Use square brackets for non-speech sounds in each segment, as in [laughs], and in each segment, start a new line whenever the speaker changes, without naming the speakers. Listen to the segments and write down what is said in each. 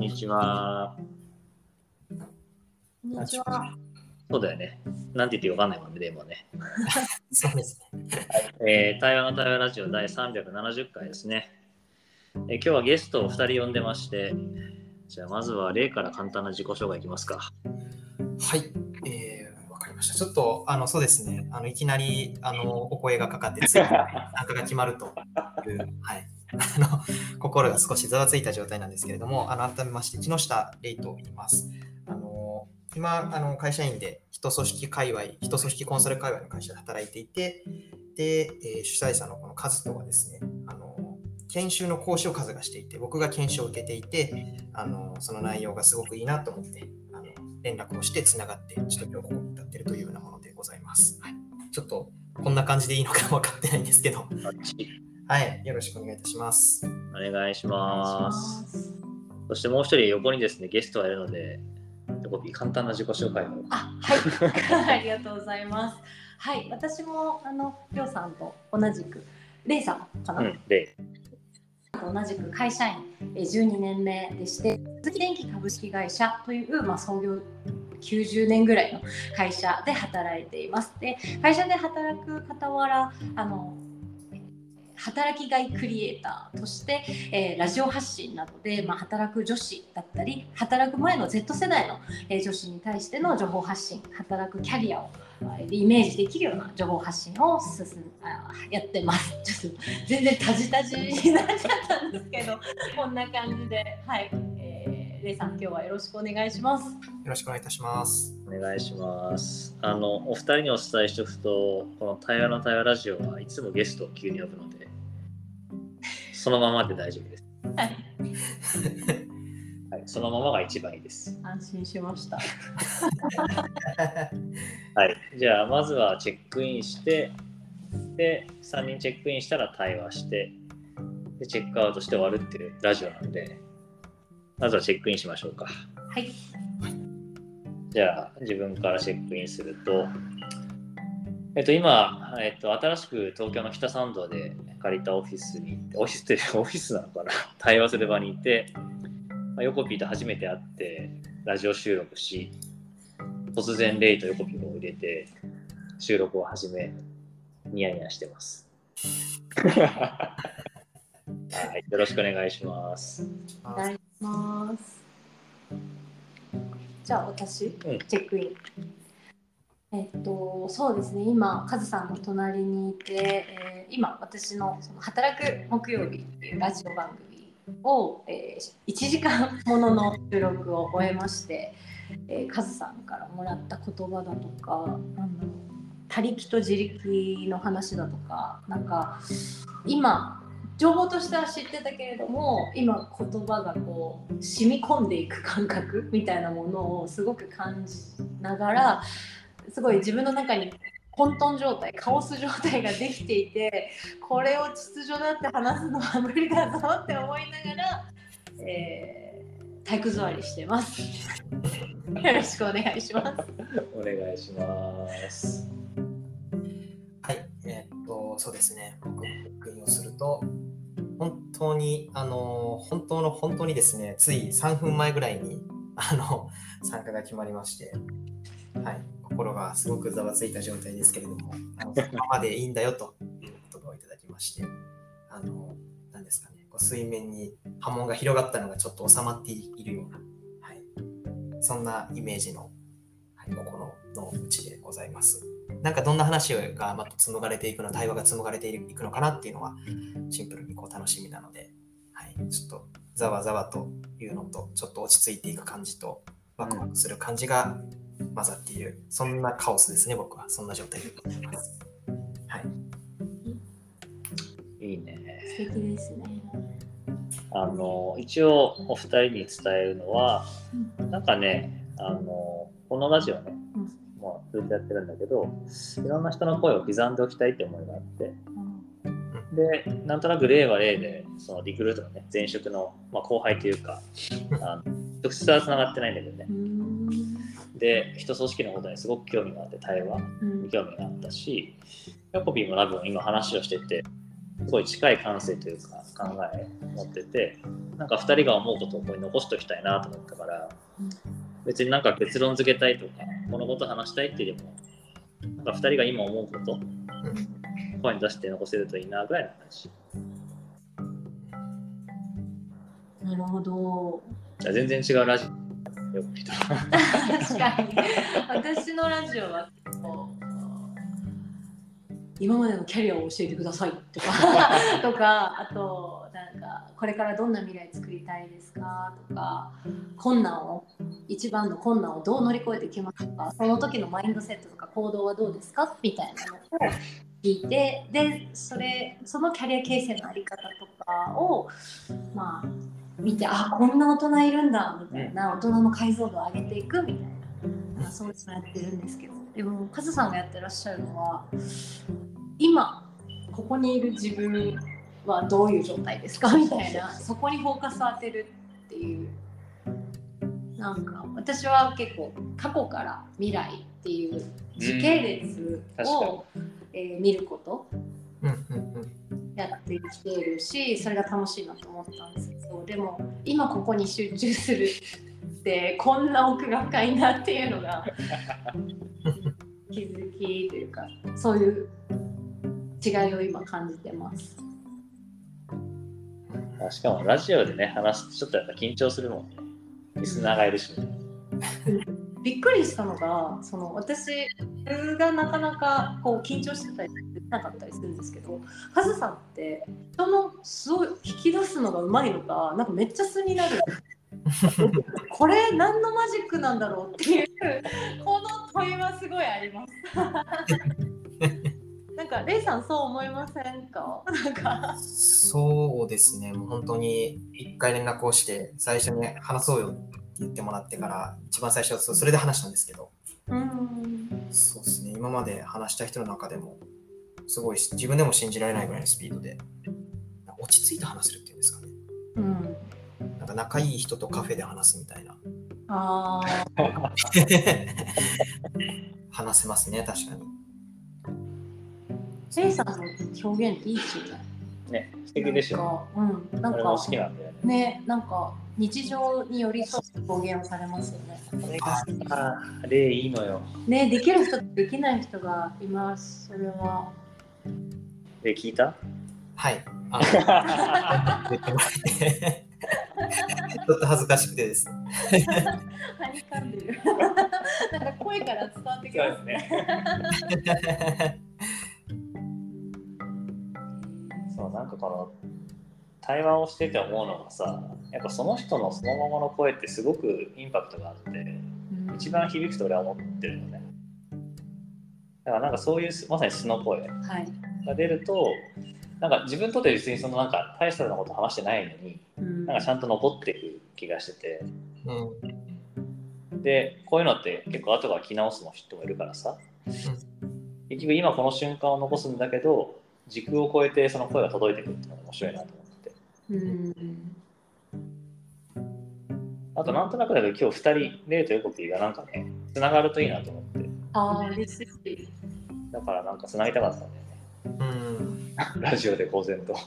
んにちは。
こんにちは。
そうだよね。なんて言ってわかんないもんね、でもね。[laughs]
そうですね。
えー、台湾の台湾ラジオ第370回ですね。えー今日はゲストを2人呼んでまして、じゃあまずは例から簡単な自己紹介いきますか。
はい。えー、わかりました。ちょっと、あの、そうですね。あの、いきなり、あの、お声がかかって、ついに参加が決まるという、はい。あの、[laughs] 心が少しざわついた状態なんですけれども、あの、改めまして、木下レイと言います。あの、今、あの、会社員で、人組織界隈、人組織コンサル界隈の会社で働いていて、で、えー主催者のこのカズとはですね、あの、研修の講師をカズがしていて、僕が研修を受けていて、あのその内容がすごくいいなと思ってあの連絡をしてつながってちょっと今日ここに立ってるというようなものでございます。はい、ちょっとこんな感じでいいのか分かってないんですけど、はい、よろしくお願いいたします。
お願いします。そしてもう一人横にですね、ゲストがいるので、横ピー簡単な自己紹介を。
あ、はい。[laughs] ありがとうございます。はい、私もあのりょうさんと同じくレイさんかな、
うん、で、
と同じく会社員えー12年目でして、鈴木電機株式会社というまあ創業90年ぐらいの会社で働いています。で、会社で働く傍らあのえー働きがいクリエイターとして、えーラジオ発信などで、まあ、働く女子だったり働く前の Z 世代の、えー女子に対しての情報発信働くキャリアをあイメージできるような情報発信を進んあやってます。[laughs] ちょっと全然タジタジになっちゃったんですけど [laughs] こんな感じではい、えー、レイさん今日はよろしくお願いします。
よろしくお願いいたします。
お願いします。あの、お二人にお伝えしておくと、この対話の対話ラジオはいつもゲストを急に呼ぶので、そのままで大丈夫です。
はい、
はい、そのままが一番いいです。
安心しました。[laughs]
はい、じゃあまずはチェックインして、で、3人チェックインしたら対話して、で、チェックアウトして終わるっていうラジオなんで、まずはチェックインしましょうか。
はい、
じゃあ自分からチェックインすると、えっと、今、えっと、新しく東京の北参道で借りたオフィスに行って、オフィスってオフィスなのかな？[laughs] 対話する場にいて、まあ、ヨコピーと初めて会って、ラジオ収録し、突然レイとヨコピーを入れて、収録を始め、ニヤニヤしてます。はい、よろしくお願いします。
お願いします。じゃあ私、
ん
チェックイン。えっとそうですね。今カズさんの隣にいて、えー今私のその働く木曜日っていうラジオ番組を、えー、1時間ものの収録を終えまして、えー、カズさんからもらった言葉だとかなんだろう他力と自力の話だとかなんか今情報としては知ってたけれども今言葉がこう染み込んでいく感覚みたいなものをすごく感じながらすごい自分の中に混沌状態カオス状態ができていてこれを秩序だって話すのは無理だぞって思いながら、えー、体育座りしてます。よろしくお願いします。
お願いします。
はい、えーっと、そうですね。僕をすると、本当に、あの、本当の本当にですね、つい3分前ぐらいに、あの、参加が決まりまして、はい、心がすごくざわついた状態ですけれども、あのそのまでいいんだよという言葉をいただきまして、あの、なんですかね、こう水面に波紋が広がったのがちょっと収まっているような、はい、そんなイメージの、はい、心の内でございます。なんかどんな話がまた紡がれていくの、対話が紡がれていくのかなっていうのは、シンプルにこう楽しみなので、はい、ちょっとざわざわというのと、ちょっと落ち着いていく感じと、ワクワクする感じが混ざっている、そんなカオスですね、僕は。そんな状態でございます。はい。
いいね。
素敵ですね。
あの一応お二人に伝えるのは、なんかねあのこのラジオね、もうずっとやってるんだけどいろんな人の声を刻んでおきたいって思いがあってでなんとなく例は例でそのリクルートのね前職の、まあ、後輩というか [laughs] あの直接はつながってないんだけどね
うん
で人組織のことにすごく興味があって対話
うん。
に興味があったしヤコビーも多分今話をしててすごい近い感性というか考え持っててなんか2人が思うことをここに残しておきたいなと思ったから別になんか結論付けたいとかこのこと話したいっていうよりもなんか2人が今思うこと声に出して残せるといいなぐらいの話。
なるほど。
じゃあ全然違うラジオよく人
確かに。私のラジオは今までのキャリアを教えてくださいとか [laughs] とかあとなんかこれからどんな未来作りたいですかとか困難を一番の困難をどう乗り越えてきますかその時のマインドセットとか行動はどうですかみたいなのを聞いてでそれそのキャリア形成のあり方とかをまあ見てあこんな大人いるんだみたいな大人の解像度を上げていくみたいな、まあ、そういうのやってるんですけど。でもカズさんがやってらっしゃるのは今ここにいる自分はどういう状態ですか？みたいな。そこにフォーカスを当てるっていう。なんか私は結構過去から未来っていう時系列を、えー見ること
うんうんうん。
やってきているしそれが楽しいなと思ったんですでも今ここに集中するってこんな奥が深いなっていうのが気づきというかそういう違いを今感じてます。
あしかもラジオでね話すとちょっとやっぱ緊張するもんね。リスナーがいるし、
びっくりしたのがその私がなかなかこう緊張してたりできなかったりするんですけどカズさんって人の素を引き出すのがうまいのかなんかめっちゃ素になる。[laughs] これ何のマジックなんだろうっていうこの問いはすごいあります。[laughs] なんかレイさんそう思いませんか？なんか。
そうですね、もう本当に一回連絡をして、最初に話そうよって言ってもらってから、一番最初はそそれで話したんですけど、
うん
そうですね、今まで話した人の中でも、すごいし自分でも信じられないぐらいのスピードで、落ち着いて話せるっていうんですかね。
うん
なんか仲いい人とカフェで話すみたいな。
あー [laughs]
話せますね、確かに。
レイさんの表現っていいですよね
ね素敵でしょ
なんかうんなんか
好きなんだよね
ね、なんか日常に寄り添う表現をされますよね。
これがさ例いいのよ
ね、できる人とできない人がいます。それは。
例聞いた？
はい。[laughs] ちょっと恥ずかしくてですね。
はにかんでる。[laughs] なんか声から伝わってきますね。
なんかこの対話をしてて思うのがさやっぱその人のそのままの声ってすごくインパクトがあって一番響くと俺は思ってるのね。だからなんかそういうまさに素の声
はい。
が出るとなんか自分にとって別にそのなんか大したようなこと話してないのに
うん。
なんかちゃんと残っていく気がしてて。
うん。
でこういうのって結構後から聞き直すの人もいるからさ。結局今この瞬間を残すんだけど時空を超えてその声が届いてくるっていうのが面白いなと思って。て
うん。
あとなんとなくだけど今日2人レイとヨコピーがなんかねつながるといいなと思って。
ああ、嬉しい。
だからなんかつなぎたかったんだよね。
うん。[laughs]
ラジオで公然と [laughs]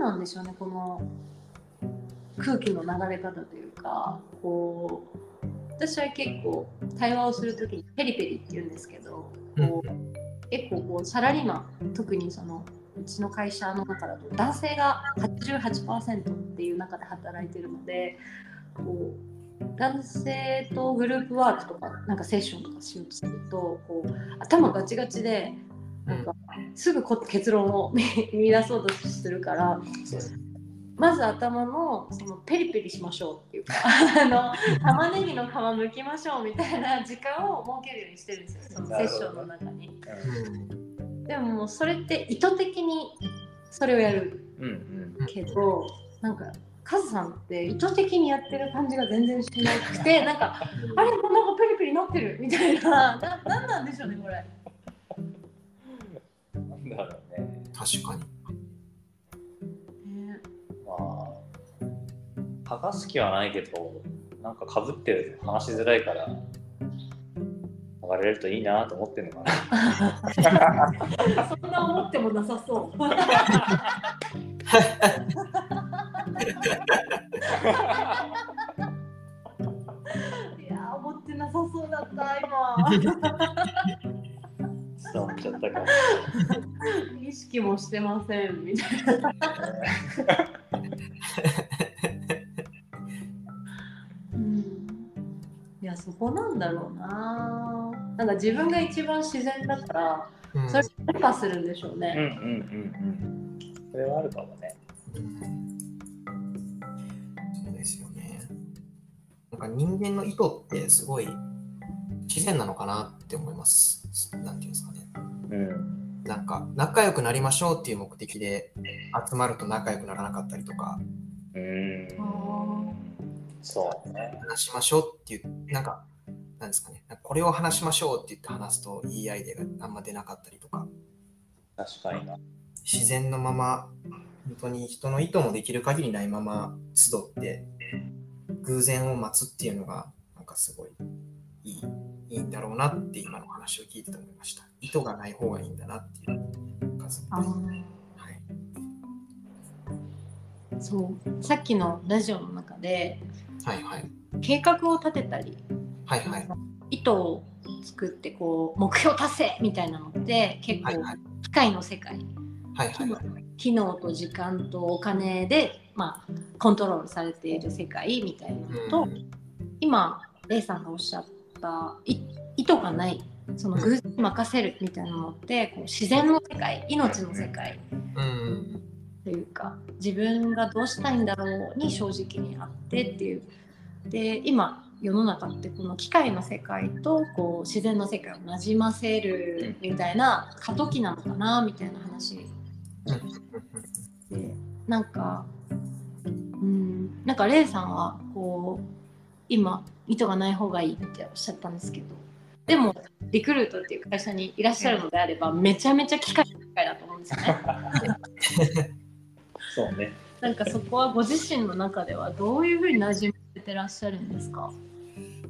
な。んでしょうね、この空気の流れ方というか、こう。私は結構対話をするときにペリペリって言うんですけど、こう結構こうサラリーマン特にそのうちの会社の中だと男性が88%っていう中で働いてるのでこう男性とグループワークとかなんかセッションとかしようとするとこう頭ガチガチでなんかすぐこ結論を見見出そうとするからまず頭のそのペリペリしましょうっていうかあの玉ねぎの皮むきましょうみたいな時間を設けるようにしてるんですよそのセッションの中に。でももうそれって意図的にそれをやる
うんうん
けどなんかカズさんって意図的にやってる感じが全然しなくてなんかあれなんかペリペリなってるみたいなななんなんでしょうねこれ。
だろうね
確かに。
ね
ままあ剥がす気はないけどなんかかぶってると話しづらいから剥がれるといいなと思ってるのかな [laughs]
そんな思ってもなさそう。[laughs] いやー思ってなさそうだった今。[laughs]
伝わっちゃったかも
意識もしてませんみたいな。うん、いやそこなんだろうな。なんか自分が一番自然だから、
うん
それを許可するんでしょう
うんうん
ね。
うんうんそれはあるかもね
そうですよね。なんか人間の意図ってすごい自然なのかなって思います。なんていうんですかね。
うん
なんか仲良くなりましょうっていう目的で集まると仲良くならなかったりとか、
うーんそうね
話しましょうっていう、なんか、なんですかね。これを話しましょうって言って話すといいアイデアがあんま出なかったりとか、
確かにな
自然のまま、本当に人の意図もできる限りないまま集って、偶然を待つっていうのが、なんかすごいいいいいんだろうなって今の話を聞いてて思いました。意図がない方がいいんだなっていうか、すごいはい。
そうさっきのラジオの中で
はいはい。
計画を立てたり
はいはい。
意図を作ってこう目標達成みたいなのって結構。機械の世界
はいはい。
機能と時間とお金で、まあ、コントロールされている世界みたいなのと、
うん
今レイさんがおっしゃったい意図がないその偶然任せるみたいなのってこう自然の世界命の世界。というか自分がどうしたいんだろうに正直にあってっていう。で今世の中ってこの機械の世界とこう自然の世界をなじませるみたいな過渡期なのかなみたいな話。でなんかうんなんかレイさんはこう今意図がない方がいいっておっしゃったんですけど。でもリクルートっていう会社にいらっしゃるのであればめちゃめちゃ機械の世界だと思うんですよね。[laughs]
そうね
なんかそこはご自身の中ではどういうふうに馴染めてらっしゃるんですか？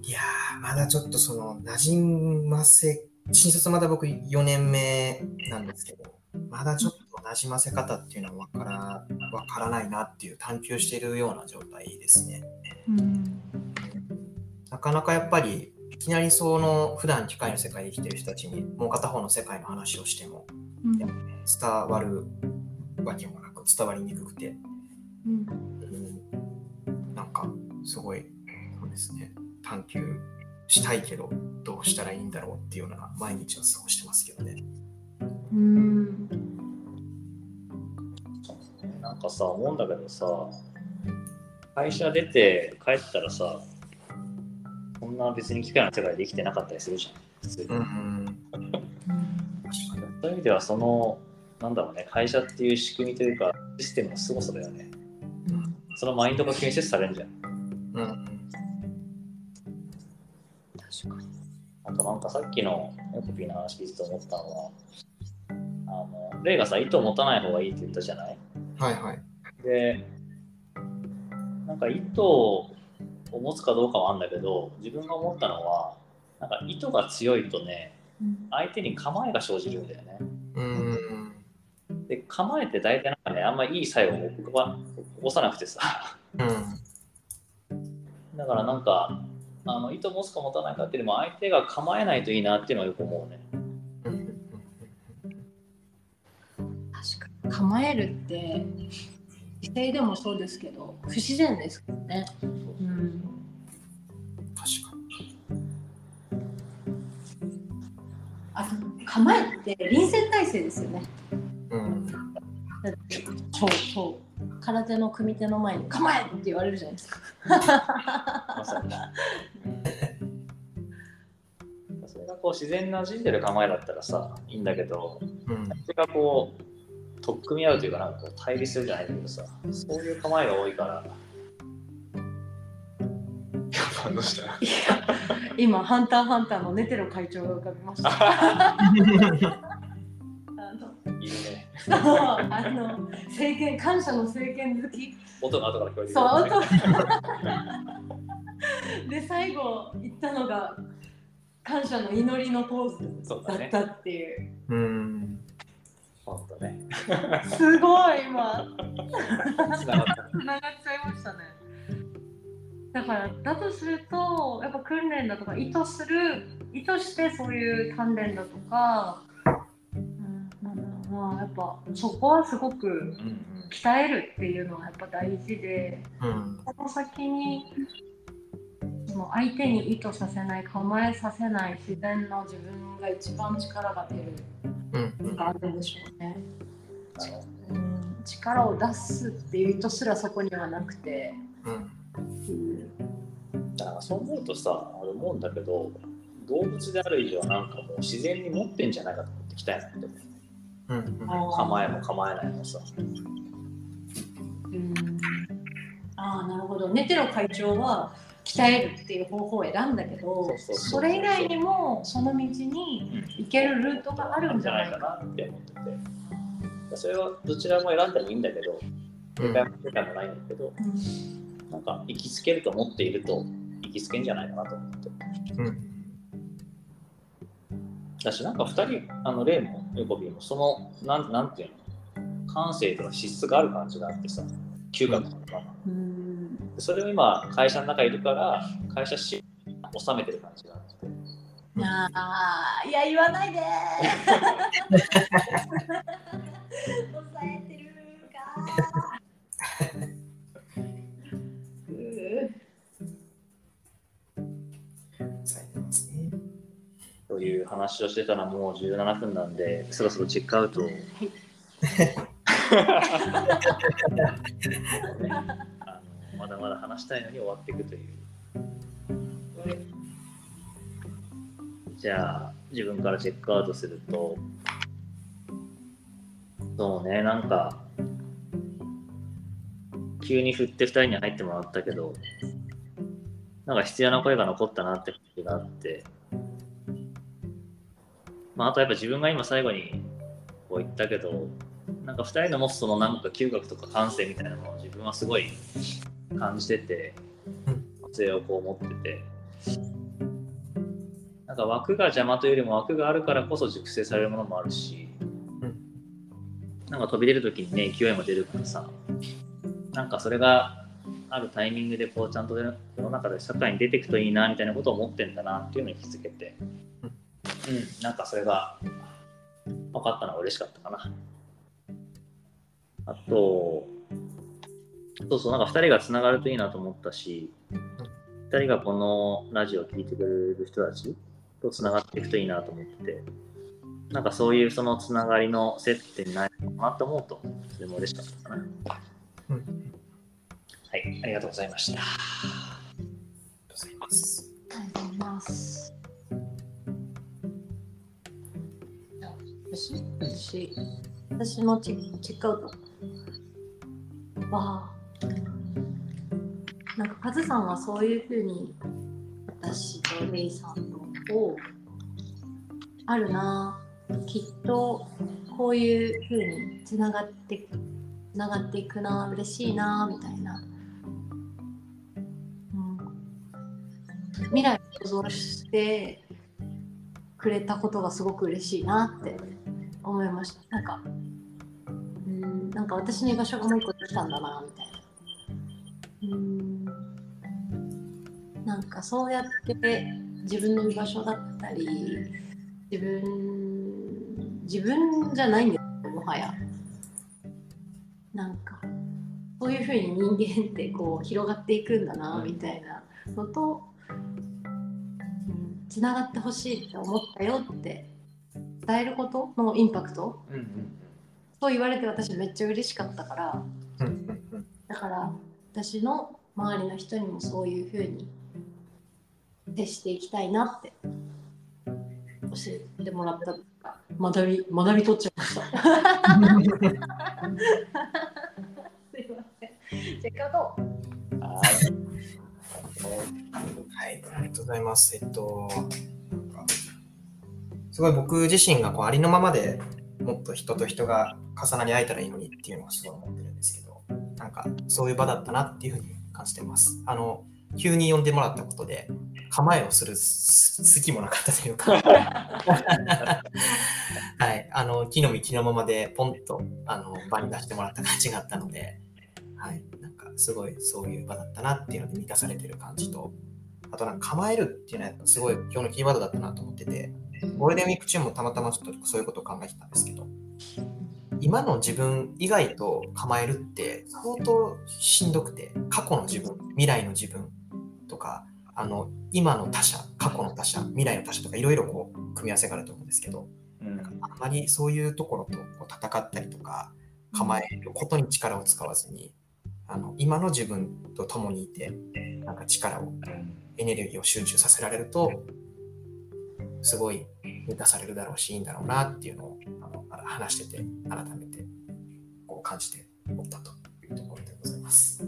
いやー、まだちょっとその、馴染ませ、新卒まだ僕4年目なんですけど、まだちょっと馴染ませ方っていうのは分からわからないなっていう探求しているような状態ですね。
うん
なかなかやっぱり、いきなりその普段機械の世界で生きてる人たちにもう片方の世界の話をしても伝わるわけもなく伝わりにくくて、
うん。
うん、なんかすごいそうですね。探求したいけどどうしたらいいんだろうっていうような毎日を過ごしてますけどね。
うん。
なんかさ思うんだけどさ会社出て帰ったらさそんな別に機械の世界で生きてなかったりするじゃん。普通に、
うん。
そういう意味ではそのなんだろうね会社っていう仕組みというかシステムの凄さだよね。そのマインドが建設されるじゃん。
うんうん。
確かに。
あとなんかさっきのエコピーの話聞いてて思ったのはあのレイがさ意図を持たない方がいいって言ったじゃない？
はいはい。
でなんか意図を持つかどうかはあるんだけど自分が思ったのはなんか意図が強いとね相手に構えが生じるんだよね。
うん。
で構えて大体なんかねあんまりいい作用を起こ起こさなくてさ。
うん。
だからなんかあの意図持つか持たないかっていうよりも相手が構えないといいなっていうのはよく思うね。
うん。
確かに。構えるって異性でもそうですけど不自然ですけどね、うん、
確か
あと構えって臨戦態勢ですよね。
に。うん。
だってそうそう空手の組手の前に構えって言われるじゃないですか。
まさに [laughs] それがこう自然なじんでる構えだったらさいいんだけど
うん。
それがこう取っ組み合うというかなんか対立するじゃないけどさそういう構えが多いから。反応
今ハンターハンターのネテロ会長が浮かびました。あ [laughs] の
いるね。
そうあの政権感謝の政権好き。
音が後から聞こえて
そう音 [laughs] で最後言ったのが感謝の祈りのポーズ
だ
ったっていう。
うん。
本当ね。
すごい今。
つながっ
ちゃいましたね。だからだとするとやっぱ訓練だとか意図する意図してそういう鍛錬だとか、うん、なんだろうなやっぱそこはすごく鍛えるっていうのはやっぱ大事で
うん。
その先にその相手に意図させない構えさせない自然の自分が一番力が出る
うん。うん。
があるん。でしょうね、力を出すっていう意図すらそこにはなくて、
だからそう思うとさ俺思うん。だけど動物である以上なん。かもう自然に持ってん。じゃないかと思ってきたいなって思う
うん。
構えも構えないもさ
うん。ああなるほどネテロ会長は鍛えるっていう方法を選んだけど
そ
れ以外にもその道に行けるルートがあるんじゃないかな。
なって思ってて。それはどちらも選んでもいいんだけど
うん。
正解も正解もないんだけどなんか行きつけると思っていると行きつけんじゃないかなと思って。
うん。
だしなんか2人あのレイもヨコビーもそのなんなんていうの？感性とか資質がある感じがあってさ嗅覚とか、
うん。
それを今会社の中にいるから会社し収めてる感じがあって。
あーいや言わないで。抑えてるか。うー。
されてますね。
という話をしてたらもう17分なんでそろそろチェックアウト。を
はい
あのまだまだ話したいのに終わっていくという。じゃあ自分からチェックアウトするとそうねなんか急に振って2人に入ってもらったけどなんか必要な声が残ったなって感じがあって。まああとやっぱ自分が今最後にこう言ったけどなんか2人の持つそのなんか嗅覚とか感性みたいなのを自分はすごい感じてて
うん。
それをこう持ってて。なんか枠が邪魔というよりも枠があるからこそ熟成されるものもあるし、
うん
なんか飛び出る時にね勢いも出るからさなんかそれがあるタイミングでこうちゃんと世の中で社会に出ていくといいなみたいなことを思ってんだなっていうのに気づけて、うん、なんかそれが分かったのは嬉しかったかな。あと、そうそう、なんか2人がつながるといいなと思ったし、2人がこのラジオを聴いてくれる人たちとつながっていくといいなと思ってて、なんかそういうそのつながりの接点にないのかなと思うと、それも嬉しかったかな。
うん。
はい、ありがとうございました。
ありがとうございます。
ありがとうございます。私、私、私のチェチェックアウトは、なんかカズさんはそういうふうに私とレイさんとをあるな、きっとこういうふうにつながってつながっていくな、嬉しいなみたいな。うん未来を想像してくれたことがすごく嬉しいなって思いました。なんか、なんか私の居場所がもう一個できたんだなみたいな。うん、なんかそうやって自分の居場所だったり、自分、自分じゃないんですよ、もはや。なんか、そういうふうに人間ってこう広がっていくんだなみたいなのと、つながってほしいって思ったよって伝えることのインパクト
うんうん
そう言われて私めっちゃ嬉しかったからだから私の周りの人にもそういう風に接していきたいなって教えてもらった学び学び取っちゃいました。[laughs] すいません。チェックアウト。
はい
はい、ありがとうございます。えっと、すごい僕自身がこうありのままでもっと人と人が重なり合えたらいいのにっていうのはすごい思ってるんですけど、なんかそういう場だったなっていうふうに感じてます。あの急に呼んでもらったことで構えをする隙もなかったというか、[laughs] はい、あの木の実木のままでポンとあの場に出してもらった感じがあったので、はい、なんかすごいそういう場だったなっていうので満たされてる感じと、あとなんか構えるっていうのはすごい今日のキーワードだったなと思ってて、ゴールデンウィーク中もたまたまちょっとそういうことを考えてたんですけど、今の自分以外と構えるって相当しんどくて、過去の自分、未来の自分とか、あの今の他者、過去の他者、未来の他者とかいろいろこう組み合わせがあると思うんですけど、
うん。
あんまりそういうところとこう戦ったりとか、構えることに力を使わずに、あの今の自分と共にいて、なんか力を、エネルギーを集中させられると、すごい満たされるだろうし、いいんだろうなっていうのをあの話してて、改めてこう感じておったというところでございます。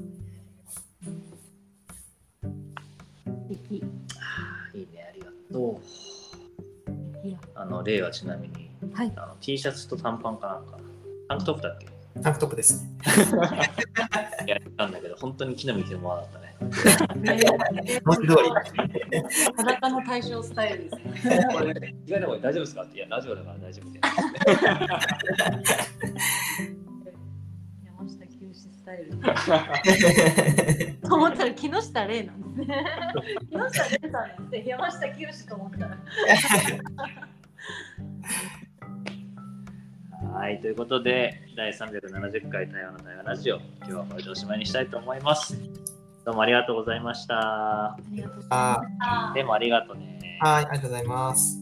いいね、ありがとう。
いや
あの、例はちなみに、
はい
あの T シャツと短パンかなんか、タンクトップだっけ？
タンクトップですね。[laughs]
やったんだ本当に木の実着てもらったね。
文字通り。
裸の対象スタイルですね
意外な声大丈夫ですかって、いや、ラジオだから大丈夫で。
山下清スタイル [laughs] と思ったら木下玲なんですね木下玲さんなんで山下清と思ったら
はい、ということで、第370回台湾の台湾ラジオ、今日はこれでおしまいにしたいと思います。どうもありがとうございました。
ありがとうござい
あ
ました
でもありがとうね。
はい、ありがとうございます。